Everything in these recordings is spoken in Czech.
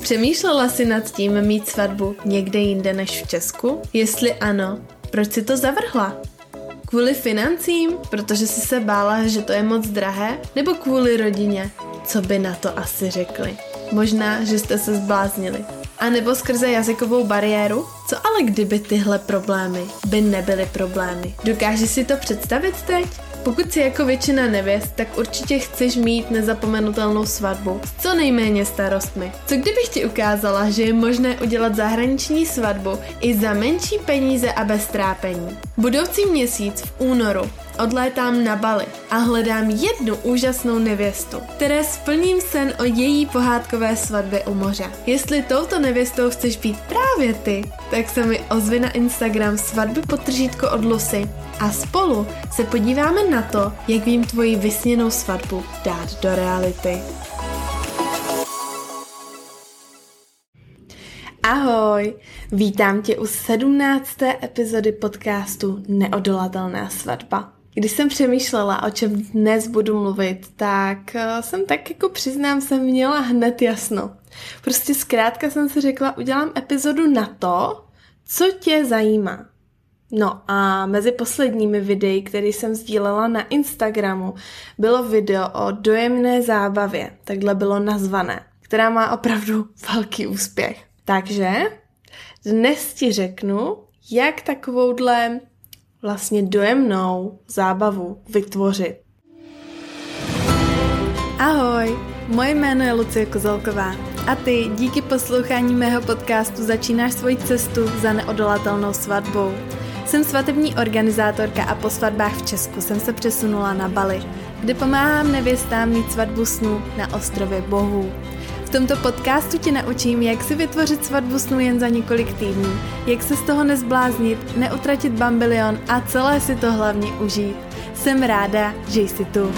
Přemýšlela jsi nad tím mít svatbu někde jinde než v Česku? Jestli ano, proč si to zavrhla? Kvůli financím, protože jsi se bála, že to je moc drahé? Nebo kvůli rodině? Co by na to asi řekli? Možná, že jste se zbláznili. A nebo skrze jazykovou bariéru? Co ale kdyby tyhle problémy by nebyly problémy? Dokážeš si to představit teď? Pokud jsi jako většina nevěst, tak určitě chceš mít nezapomenutelnou svatbu s co nejméně starostmi. Co kdybych ti ukázala, že je možné udělat zahraniční svatbu i za menší peníze a bez trápení? Budoucí měsíc v únoru odlétám na Bali a hledám jednu úžasnou nevěstu, které splním sen o její pohádkové svatbě u moře. Jestli touto nevěstou chceš být právě ty, tak se mi ozvi na Instagram svatby potržítko od Lucy a spolu se podíváme na to, jak vím tvoji vysněnou svatbu dát do reality. Ahoj, vítám tě u sedmnácté epizody podcastu Neodolatelná svatba. Když jsem přemýšlela, o čem dnes budu mluvit, tak eh, jsem tak jako přiznám, jsem měla hned jasno. Prostě zkrátka jsem si řekla, udělám epizodu na to, co tě zajímá. No a mezi posledními videi, které jsem sdílela na Instagramu, bylo video o dojemné zábavě, takhle bylo nazvané, která má opravdu velký úspěch. Takže dnes ti řeknu, jak takovouhle vlastně dojemnou zábavu vytvořit. Ahoj, moje jméno je Lucie Kozelková a ty díky poslouchání mého podcastu začínáš svoji cestu za neodolatelnou svatbou. Jsem svatební organizátorka a po svatbách v Česku jsem se přesunula na Bali, kde pomáhám nevěstám mít svatbu snů na ostrově Bohů tomto podcastu tě naučím, jak si vytvořit svatbu snu jen za několik týdnů, jak se z toho nezbláznit, neutratit bambilion a celé si to hlavně užít. Jsem ráda, že jsi tu.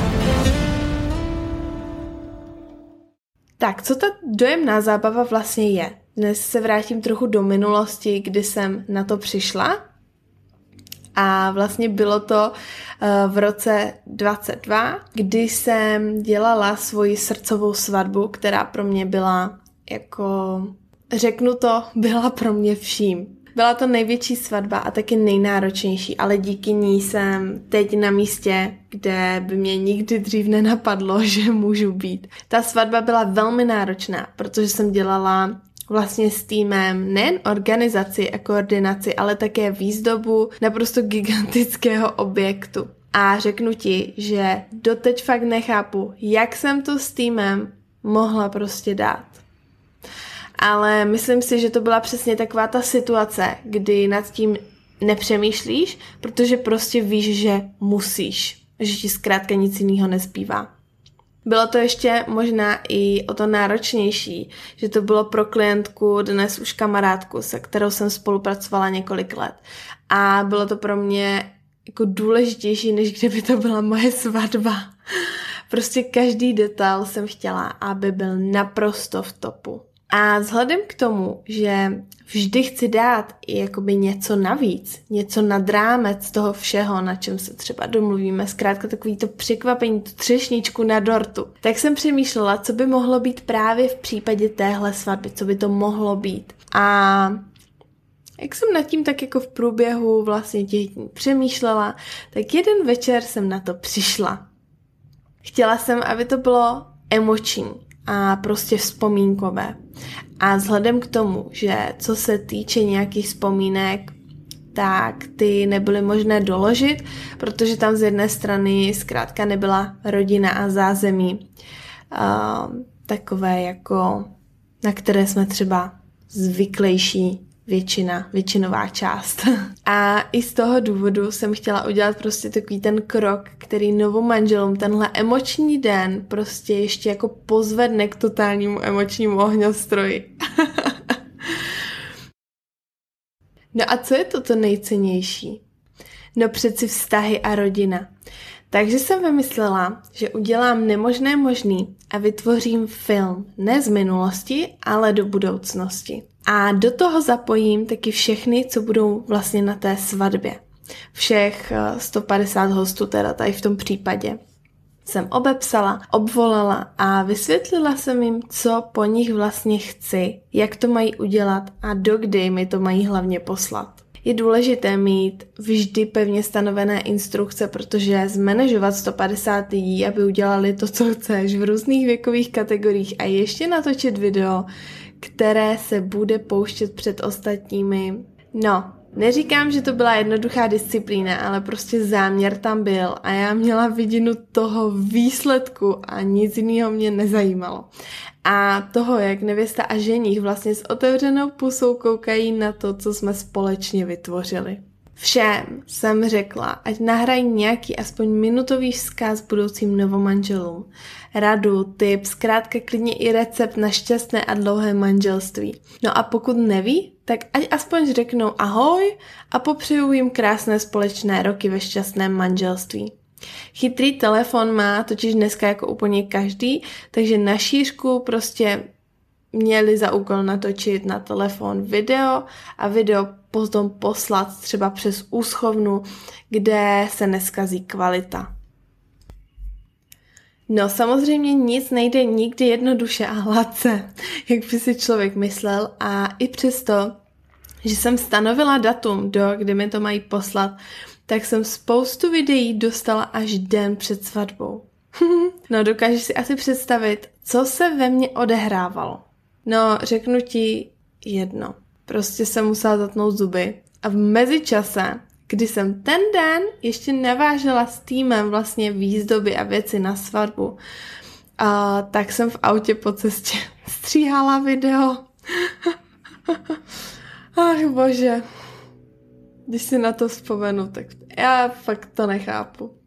Tak, co ta dojemná zábava vlastně je? Dnes se vrátím trochu do minulosti, kdy jsem na to přišla a vlastně bylo to eh, v roce 22, kdy jsem dělala svoji srdcovou svatbu, která pro mě byla jako, řeknu to, byla pro mě vším. Byla to největší svatba a taky nejnáročnější, ale díky ní jsem teď na místě, kde by mě nikdy dřív nenapadlo, že můžu být. Ta svatba byla velmi náročná, protože jsem dělala vlastně s týmem nejen organizaci a koordinaci, ale také výzdobu naprosto gigantického objektu. A řeknu ti, že doteď fakt nechápu, jak jsem to s týmem mohla prostě dát. Ale myslím si, že to byla přesně taková ta situace, kdy nad tím nepřemýšlíš, protože prostě víš, že musíš, že ti zkrátka nic jiného nezbývá. Bylo to ještě možná i o to náročnější, že to bylo pro klientku dnes už kamarádku, se kterou jsem spolupracovala několik let. A bylo to pro mě jako důležitější, než kdyby to byla moje svatba. Prostě každý detail jsem chtěla, aby byl naprosto v topu. A vzhledem k tomu, že vždy chci dát i jakoby něco navíc, něco nad rámec toho všeho, na čem se třeba domluvíme, zkrátka takový to překvapení, tu třešničku na dortu, tak jsem přemýšlela, co by mohlo být právě v případě téhle svatby, co by to mohlo být. A jak jsem nad tím tak jako v průběhu vlastně těch dní přemýšlela, tak jeden večer jsem na to přišla. Chtěla jsem, aby to bylo emoční a prostě vzpomínkové. A vzhledem k tomu, že co se týče nějakých vzpomínek, tak ty nebyly možné doložit, protože tam z jedné strany zkrátka nebyla rodina a zázemí uh, takové jako, na které jsme třeba zvyklejší většina, většinová část. A i z toho důvodu jsem chtěla udělat prostě takový ten krok, který novomanželům tenhle emoční den prostě ještě jako pozvedne k totálnímu emočnímu ohňostroji. no a co je to to nejcennější? No přeci vztahy a rodina. Takže jsem vymyslela, že udělám nemožné možný a vytvořím film ne z minulosti, ale do budoucnosti. A do toho zapojím taky všechny, co budou vlastně na té svatbě. Všech 150 eh, hostů teda tady v tom případě. jsem obepsala, obvolala a vysvětlila jsem jim, co po nich vlastně chci, jak to mají udělat a dokdy mi to mají hlavně poslat. Je důležité mít vždy pevně stanovené instrukce, protože zmanežovat 150 lidí, aby udělali to, co chceš v různých věkových kategoriích a ještě natočit video, které se bude pouštět před ostatními. No, Neříkám, že to byla jednoduchá disciplína, ale prostě záměr tam byl a já měla vidinu toho výsledku a nic jiného mě nezajímalo. A toho, jak nevěsta a ženich vlastně s otevřenou pusou koukají na to, co jsme společně vytvořili. Všem jsem řekla, ať nahrají nějaký aspoň minutový vzkaz budoucím novomanželům. Radu, tip, zkrátka klidně i recept na šťastné a dlouhé manželství. No a pokud neví, tak ať aspoň řeknou ahoj a popřeju jim krásné společné roky ve šťastném manželství. Chytrý telefon má totiž dneska jako úplně každý, takže na šířku prostě měli za úkol natočit na telefon video a video potom poslat třeba přes úschovnu, kde se neskazí kvalita. No samozřejmě nic nejde nikdy jednoduše a hladce, jak by si člověk myslel a i přesto, že jsem stanovila datum, do kdy mi to mají poslat, tak jsem spoustu videí dostala až den před svatbou. no dokážeš si asi představit, co se ve mně odehrávalo. No, řeknu ti jedno. Prostě jsem musela zatnout zuby. A v mezičase, kdy jsem ten den ještě nevážela s týmem vlastně výzdoby a věci na svatbu, a tak jsem v autě po cestě stříhala video. Ach bože. Když si na to vzpomenu, tak já fakt to nechápu.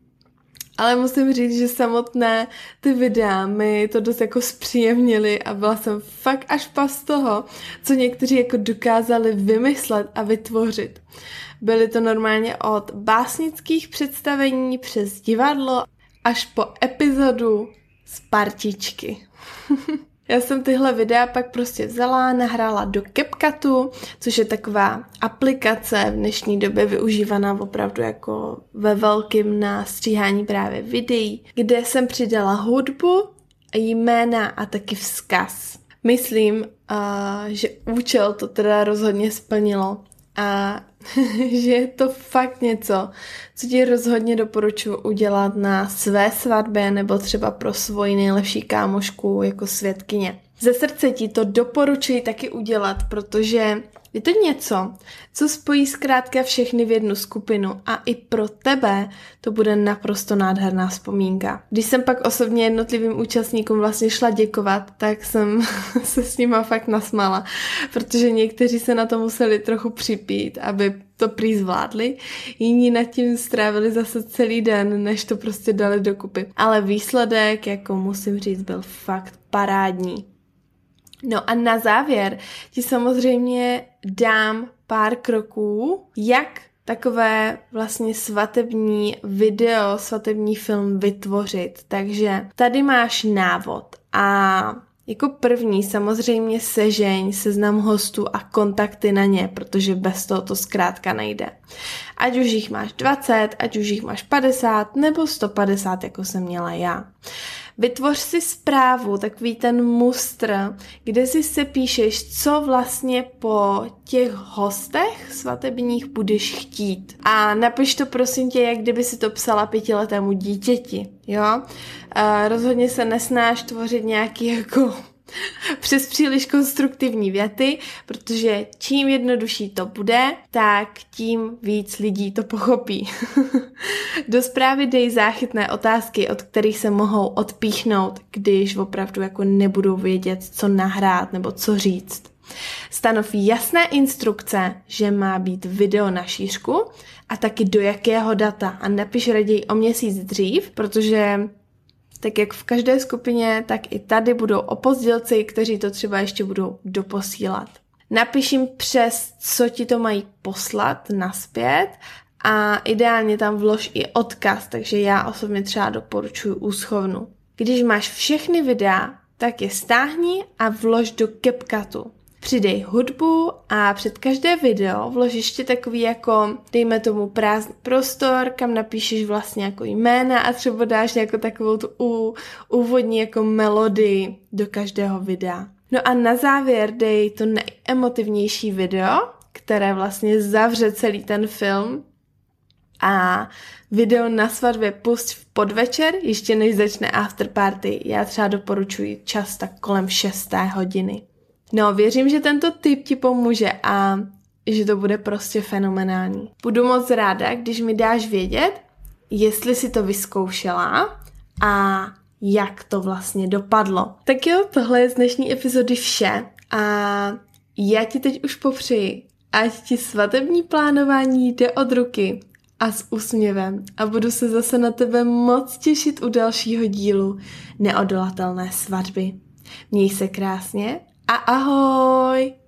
Ale musím říct, že samotné ty videa mi to dost jako zpříjemnili a byla jsem fakt až pas toho, co někteří jako dokázali vymyslet a vytvořit. Byly to normálně od básnických představení přes divadlo až po epizodu z partičky. Já jsem tyhle videa pak prostě vzala, nahrála do CapCutu, což je taková aplikace v dnešní době využívaná opravdu jako ve velkým na stříhání právě videí, kde jsem přidala hudbu, jména a taky vzkaz. Myslím, uh, že účel to teda rozhodně splnilo a že je to fakt něco, co ti rozhodně doporučuji udělat na své svatbě nebo třeba pro svoji nejlepší kámošku jako světkyně. Ze srdce ti to doporučuji taky udělat, protože je to něco, co spojí zkrátka všechny v jednu skupinu a i pro tebe to bude naprosto nádherná vzpomínka. Když jsem pak osobně jednotlivým účastníkům vlastně šla děkovat, tak jsem se s nima fakt nasmala, protože někteří se na to museli trochu připít, aby to prý zvládli, jiní nad tím strávili zase celý den, než to prostě dali dokupy. Ale výsledek, jako musím říct, byl fakt parádní. No a na závěr ti samozřejmě dám pár kroků, jak takové vlastně svatební video, svatební film vytvořit. Takže tady máš návod a jako první samozřejmě sežeň seznam hostů a kontakty na ně, protože bez toho to zkrátka nejde. Ať už jich máš 20, ať už jich máš 50 nebo 150, jako jsem měla já. Vytvoř si zprávu, takový ten mustr, kde si se píšeš, co vlastně po těch hostech svatebních budeš chtít. A napiš to prosím tě, jak kdyby si to psala pětiletému dítěti, jo? A rozhodně se nesnáš tvořit nějaký jako přes příliš konstruktivní věty, protože čím jednodušší to bude, tak tím víc lidí to pochopí. Do zprávy dej záchytné otázky, od kterých se mohou odpíchnout, když opravdu jako nebudou vědět, co nahrát nebo co říct. Stanov jasné instrukce, že má být video na šířku a taky do jakého data a napiš raději o měsíc dřív, protože tak jak v každé skupině, tak i tady budou opozdělci, kteří to třeba ještě budou doposílat. Napiš přes, co ti to mají poslat naspět a ideálně tam vlož i odkaz, takže já osobně třeba doporučuji úschovnu. Když máš všechny videa, tak je stáhni a vlož do CapCutu. Přidej hudbu a před každé video vlož ještě takový jako, dejme tomu prázdný prostor, kam napíšeš vlastně jako jména a třeba dáš jako takovou tu úvodní jako melodii do každého videa. No a na závěr dej to nejemotivnější video, které vlastně zavře celý ten film a video na svatbě pust v podvečer, ještě než začne afterparty. Já třeba doporučuji čas tak kolem 6. hodiny. No, věřím, že tento tip ti pomůže a že to bude prostě fenomenální. Budu moc ráda, když mi dáš vědět, jestli si to vyzkoušela a jak to vlastně dopadlo. Tak jo, tohle je z dnešní epizody vše a já ti teď už popřeji, ať ti svatební plánování jde od ruky a s úsměvem a budu se zase na tebe moc těšit u dalšího dílu Neodolatelné svatby. Měj se krásně a ahoj!